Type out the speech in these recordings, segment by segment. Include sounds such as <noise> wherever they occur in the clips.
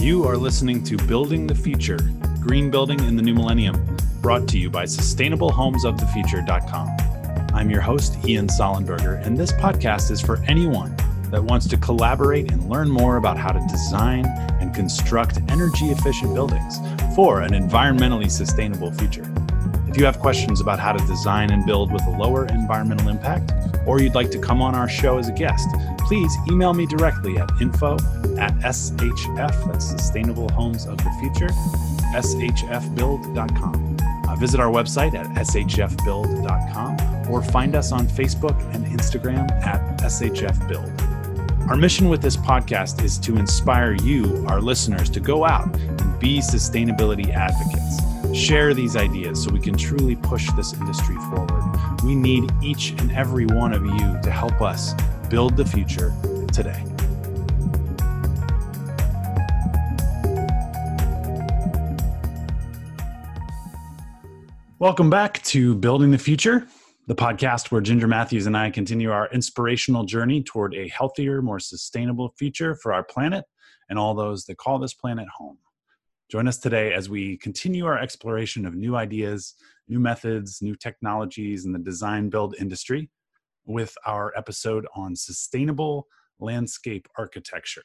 You are listening to Building the Future Green Building in the New Millennium, brought to you by SustainableHomesOfTheFuture.com. I'm your host, Ian Sollenberger, and this podcast is for anyone that wants to collaborate and learn more about how to design and construct energy efficient buildings for an environmentally sustainable future. If you have questions about how to design and build with a lower environmental impact, or you'd like to come on our show as a guest, please email me directly at info at SHF, that's Sustainable Homes of the Future, shfbuild.com. Uh, visit our website at shfbuild.com or find us on Facebook and Instagram at shfbuild. Our mission with this podcast is to inspire you, our listeners, to go out and be sustainability advocates share these ideas so we can truly push this industry forward. We need each and every one of you to help us build the future today. Welcome back to Building the Future, the podcast where Ginger Matthews and I continue our inspirational journey toward a healthier, more sustainable future for our planet and all those that call this planet home. Join us today as we continue our exploration of new ideas, new methods, new technologies in the design build industry with our episode on sustainable landscape architecture.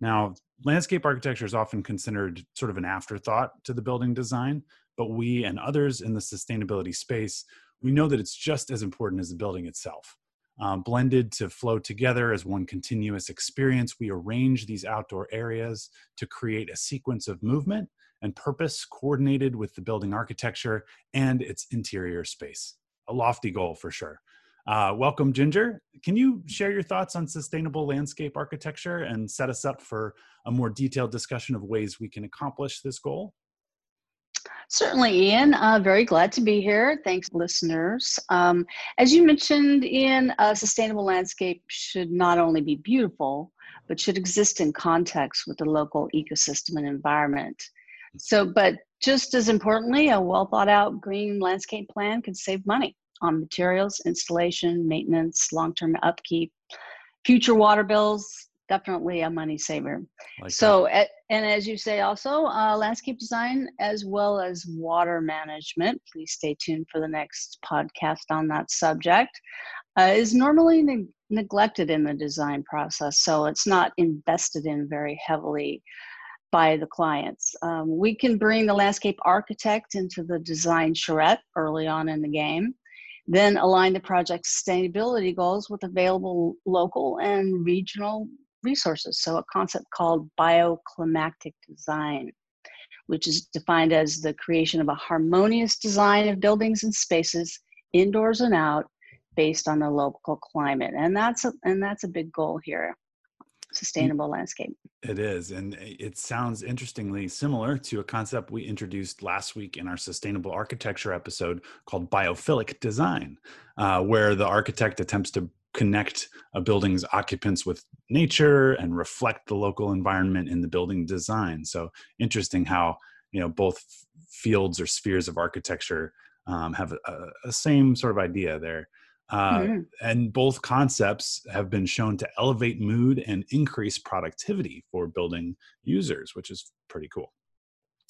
Now, landscape architecture is often considered sort of an afterthought to the building design, but we and others in the sustainability space, we know that it's just as important as the building itself um, blended to flow together as one continuous experience. We arrange these outdoor areas to create a sequence of movement and purpose coordinated with the building architecture and its interior space. A lofty goal for sure. Uh, welcome, Ginger. Can you share your thoughts on sustainable landscape architecture and set us up for a more detailed discussion of ways we can accomplish this goal? Certainly, Ian. Uh, very glad to be here. Thanks, listeners. Um, as you mentioned, Ian, a sustainable landscape should not only be beautiful, but should exist in context with the local ecosystem and environment. So, but just as importantly, a well thought out green landscape plan can save money on materials, installation, maintenance, long term upkeep, future water bills, definitely a money saver. Like so, at, and as you say, also uh, landscape design as well as water management. Please stay tuned for the next podcast on that subject. Uh, is normally ne- neglected in the design process, so it's not invested in very heavily by the clients. Um, we can bring the landscape architect into the design charrette early on in the game then align the project's sustainability goals with available local and regional resources. So, a concept called bioclimatic design, which is defined as the creation of a harmonious design of buildings and spaces, indoors and out, based on the local climate. And that's a, and that's a big goal here sustainable landscape. It is. And it sounds interestingly similar to a concept we introduced last week in our sustainable architecture episode called biophilic design, uh, where the architect attempts to connect a building's occupants with nature and reflect the local environment in the building design. So interesting how you know both fields or spheres of architecture um, have a, a, same sort of idea there. Uh, mm-hmm. And both concepts have been shown to elevate mood and increase productivity for building users, which is pretty cool.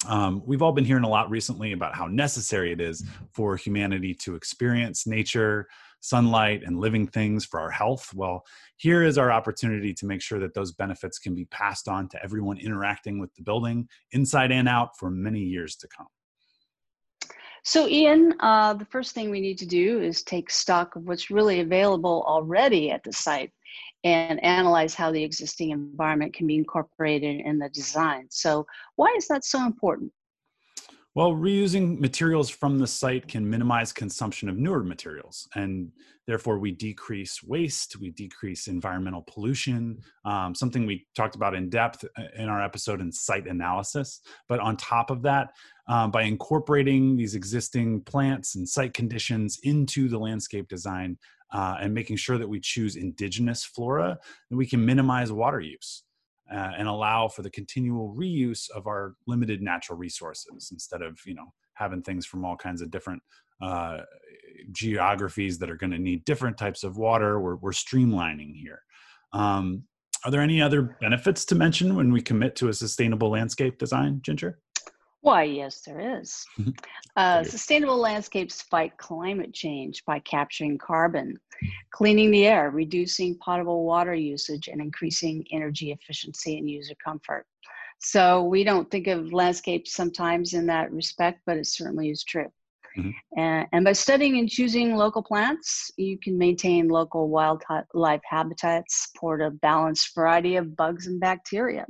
Um, we've all been hearing a lot recently about how necessary it is for humanity to experience nature, sunlight, and living things for our health. Well, here is our opportunity to make sure that those benefits can be passed on to everyone interacting with the building, inside and out, for many years to come. So, Ian, uh, the first thing we need to do is take stock of what's really available already at the site and analyze how the existing environment can be incorporated in the design. So, why is that so important? Well, reusing materials from the site can minimize consumption of newer materials, and therefore we decrease waste, we decrease environmental pollution, um, something we talked about in depth uh, in our episode in site analysis. But on top of that, um, by incorporating these existing plants and site conditions into the landscape design, uh, and making sure that we choose indigenous flora, we can minimize water use. Uh, and allow for the continual reuse of our limited natural resources instead of you know having things from all kinds of different uh, geographies that are going to need different types of water we're, we're streamlining here um, Are there any other benefits to mention when we commit to a sustainable landscape design, Ginger? Why, yes, there is. <laughs> uh, sustainable landscapes fight climate change by capturing carbon, cleaning the air, reducing potable water usage, and increasing energy efficiency and user comfort. So we don't think of landscapes sometimes in that respect, but it certainly is true. Mm-hmm. And, and, by studying and choosing local plants, you can maintain local wildlife habitats, support a balanced variety of bugs and bacteria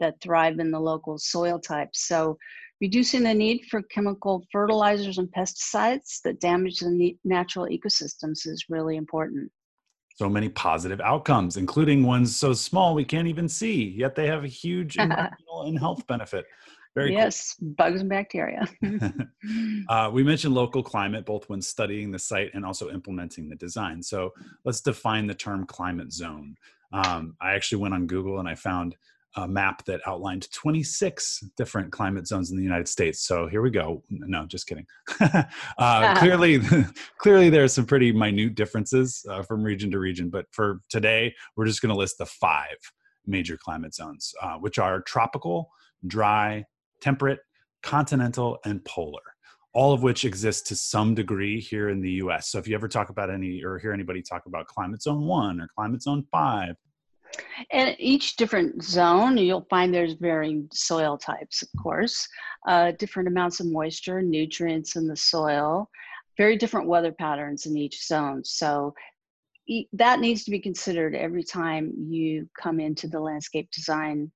that thrive in the local soil types. So, reducing the need for chemical fertilizers and pesticides that damage the natural ecosystems is really important. So many positive outcomes, including ones so small we can't even see, yet they have a huge <laughs> environmental and health benefit. Very yes, cool. bugs and bacteria. <laughs> <laughs> uh, we mentioned local climate both when studying the site and also implementing the design. So let's define the term climate zone. Um, I actually went on Google and I found a map that outlined 26 different climate zones in the United States. So here we go. No, just kidding. <laughs> uh, <laughs> clearly, <laughs> clearly there are some pretty minute differences uh, from region to region. But for today, we're just going to list the five major climate zones, uh, which are tropical, dry, temperate, continental, and polar, all of which exist to some degree here in the US. So if you ever talk about any or hear anybody talk about climate zone one or climate zone five, and each different zone, you'll find there's varying soil types, of course, uh, different amounts of moisture, nutrients in the soil, very different weather patterns in each zone. So that needs to be considered every time you come into the landscape design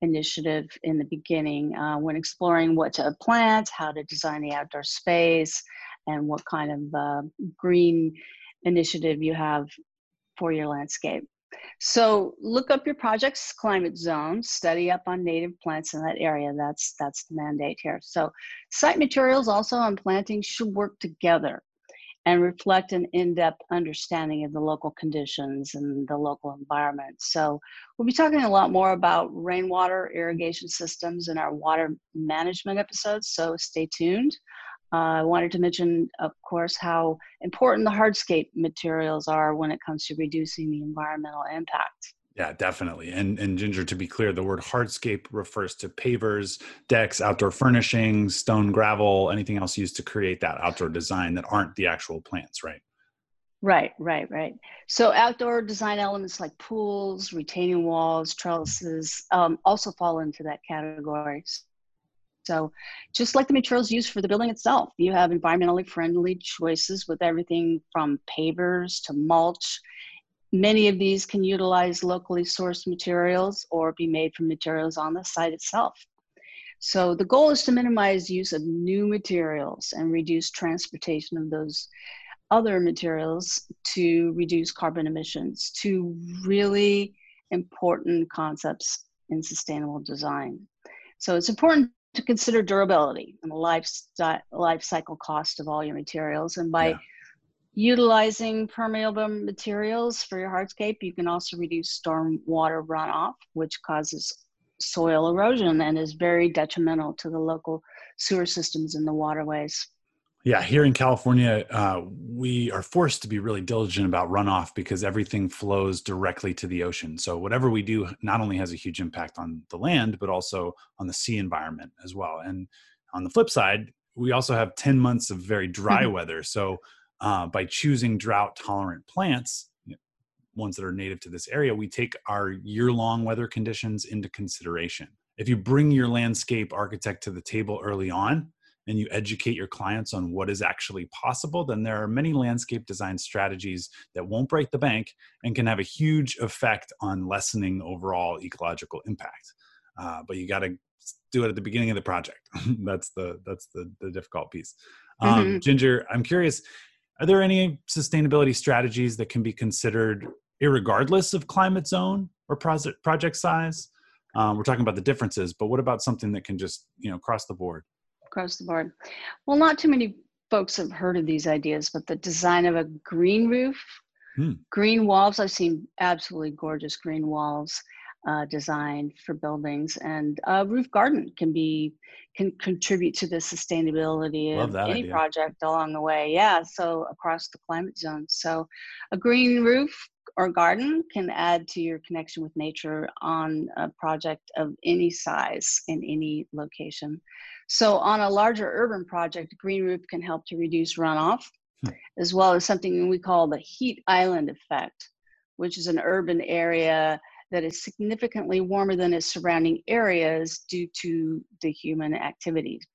initiative in the beginning uh, when exploring what to plant, how to design the outdoor space, and what kind of uh, green initiative you have for your landscape. So look up your project's climate zone, study up on native plants in that area. That's that's the mandate here. So site materials also on planting should work together and reflect an in-depth understanding of the local conditions and the local environment. So we'll be talking a lot more about rainwater irrigation systems in our water management episodes, so stay tuned. Uh, I wanted to mention, of course, how important the hardscape materials are when it comes to reducing the environmental impact. Yeah, definitely. And and Ginger, to be clear, the word hardscape refers to pavers, decks, outdoor furnishings, stone, gravel, anything else used to create that outdoor design that aren't the actual plants, right? Right, right, right. So outdoor design elements like pools, retaining walls, trellises um, also fall into that category. So just like the materials used for the building itself, you have environmentally friendly choices with everything from pavers to mulch Many of these can utilize locally sourced materials or be made from materials on the site itself. So the goal is to minimize use of new materials and reduce transportation of those other materials to reduce carbon emissions, two really important concepts in sustainable design. So it's important to consider durability and the life, life cycle cost of all your materials. And by yeah Utilizing permeable materials for your hardscape, you can also reduce storm water runoff, which causes soil erosion and is very detrimental to the local sewer systems and the waterways. Yeah, here in California, uh, we are forced to be really diligent about runoff because everything flows directly to the ocean. So, whatever we do not only has a huge impact on the land, but also on the sea environment as well. And on the flip side, we also have 10 months of very dry weather. So, uh, by choosing drought tolerant plants, ones that are native to this area, we take our year long weather conditions into consideration. If you bring your landscape architect to the table early on and you educate your clients on what is actually possible, then there are many landscape design strategies that won't break the bank and can have a huge effect on lessening overall ecological impact. Uh, but you got to do it at the beginning of the project. <laughs> that's the that's the, the difficult piece. Um, mm-hmm. Ginger, I'm curious are there any sustainability strategies that can be considered regardless of climate zone or project project size? Um, we're talking about the differences, but what about something that can just you know cross the board? Across the board. Well, not too many folks have heard of these ideas, but the design of a green roof, hmm. green walls. I've seen absolutely gorgeous green walls uh, designed for buildings, and a roof garden can be can contribute to the sustainability Love of any idea. project along the way. Yeah, so across the climate zone. So, a green roof or garden can add to your connection with nature on a project of any size in any location. So, on a larger urban project, Green Roof can help to reduce runoff, hmm. as well as something we call the heat island effect, which is an urban area that is significantly warmer than its surrounding areas due to the human activities.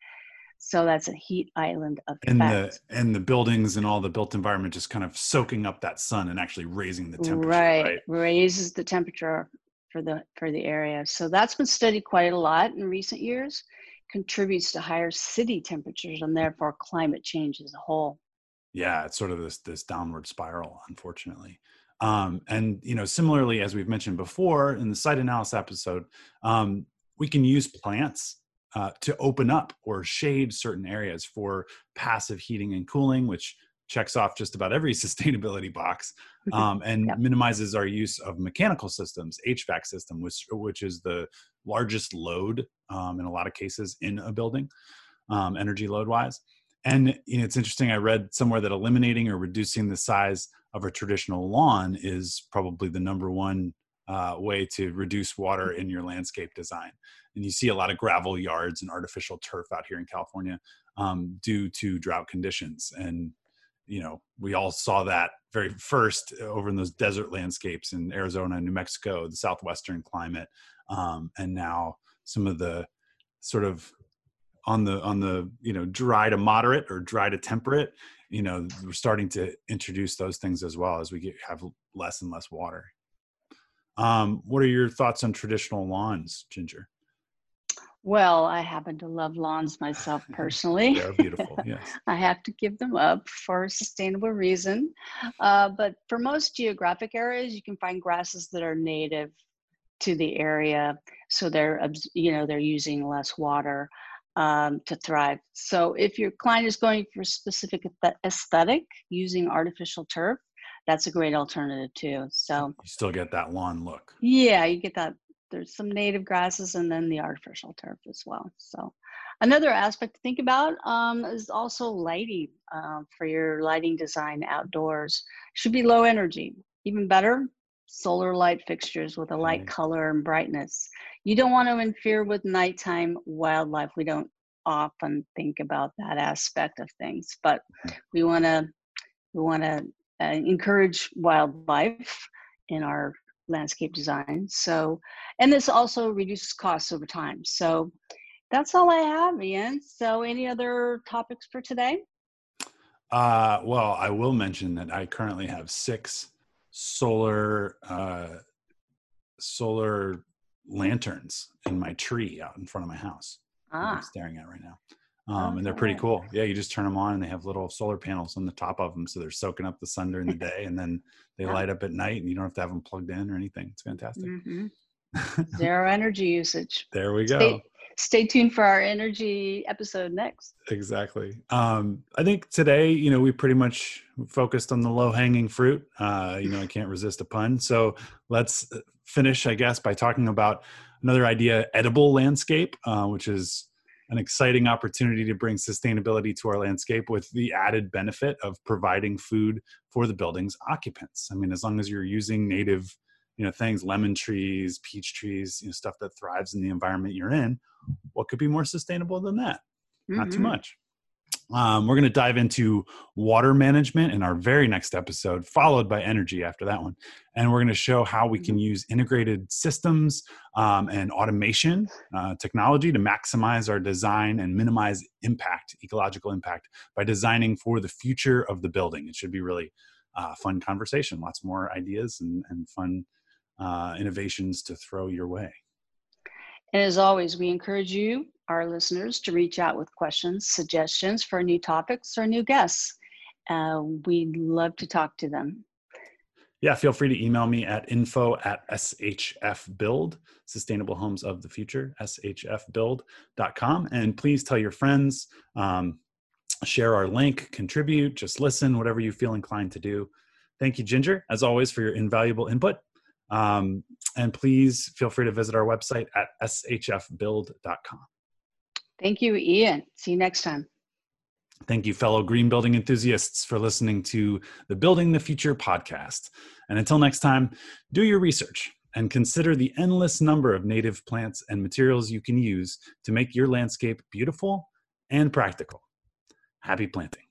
So that's a heat island effect. And the and the buildings and all the built environment just kind of soaking up that sun and actually raising the temperature. Right, right? raises the temperature for the for the area. So that's been studied quite a lot in recent years. Contributes to higher city temperatures and therefore climate change as a whole. Yeah, it's sort of this this downward spiral, unfortunately. Um, and you know, similarly, as we've mentioned before in the site analysis episode, um, we can use plants uh, to open up or shade certain areas for passive heating and cooling, which checks off just about every <laughs> sustainability box mm-hmm. um, and yep. minimizes our use of mechanical systems, HVAC system, which which is the largest load um, in a lot of cases in a building, um, energy load wise. And you know, it's interesting. I read somewhere that eliminating or reducing the size of a traditional lawn is probably the number one uh, way to reduce water in your landscape design. And you see a lot of gravel yards and artificial turf out here in California um, due to drought conditions. And you know, we all saw that very first over in those desert landscapes in Arizona, New Mexico, the southwestern climate, um, and now some of the sort of on the on the you know dry to moderate or dry to temperate you know we're starting to introduce those things as well as we get have less and less water um, what are your thoughts on traditional lawns, Ginger? Well, I happen to love lawns myself <laughs> personally. They're beautiful, yes. <laughs> I have to give them up for a sustainable reason. Uh, but for most geographic areas, you can find grasses that are native to the area. So they're, you know, they're using less water um, to thrive. So if your client is going for specific aesthetic using artificial turf, that's a great alternative too. So you still get that lawn look. Yeah, you get that. There's some native grasses and then the artificial turf as well. So another aspect to think about um, is also lighting uh, for your lighting design outdoors. Should be low energy. Even better, solar light fixtures with a light okay. color and brightness. You don't want to interfere with nighttime wildlife. We don't often think about that aspect of things, but we want to we want to uh, encourage wildlife in our landscape design. So, and this also reduces costs over time. So, that's all I have, Ian. So, any other topics for today? Uh, well, I will mention that I currently have six solar uh, solar lanterns in my tree out in front of my house. Ah. I'm staring at right now um, and they're pretty cool. Yeah, you just turn them on, and they have little solar panels on the top of them, so they're soaking up the sun during the day, and then they <laughs> yeah. light up at night, and you don't have to have them plugged in or anything. It's fantastic. Mm-hmm. <laughs> Zero energy usage. There we go. Stay, stay, tuned for our energy episode next. Exactly. Um, I think today, you know, we pretty much focused on the low hanging fruit. Uh, you know, I can't resist a pun, so let's uh, finish, I guess, by talking about another idea: edible landscape, uh, which is an exciting opportunity to bring sustainability to our landscape with the added benefit of providing food for the building's occupants. I mean, as long as you're using native, you know, things, lemon trees, peach trees, you know, stuff that thrives in the environment you're in, what could be more sustainable than that? Mm-hmm. Not too mm-hmm. much. Um, we're going to dive into water management in our very next episode, followed by energy after that one. And we're going to show how we can mm-hmm. use integrated systems um, and automation uh, technology to maximize our design and minimize impact, ecological impact, by designing for the future of the building. It should be really uh, fun conversation, lots more ideas and, and fun uh, innovations to throw your way. And as always, we encourage you our listeners to reach out with questions, suggestions for new topics or new guests. Uh, we'd love to talk to them. Yeah, feel free to email me at info at shfbuild, Sustainable Homes of the Future, shfbuild.com. And please tell your friends, um, share our link, contribute, just listen, whatever you feel inclined to do. Thank you, Ginger, as always, for your invaluable input. Um, and please feel free to visit our website at shfbuild.com. Thank you, Ian. See you next time. Thank you, fellow green building enthusiasts, for listening to the Building the Future podcast. And until next time, do your research and consider the endless number of native plants and materials you can use to make your landscape beautiful and practical. Happy planting.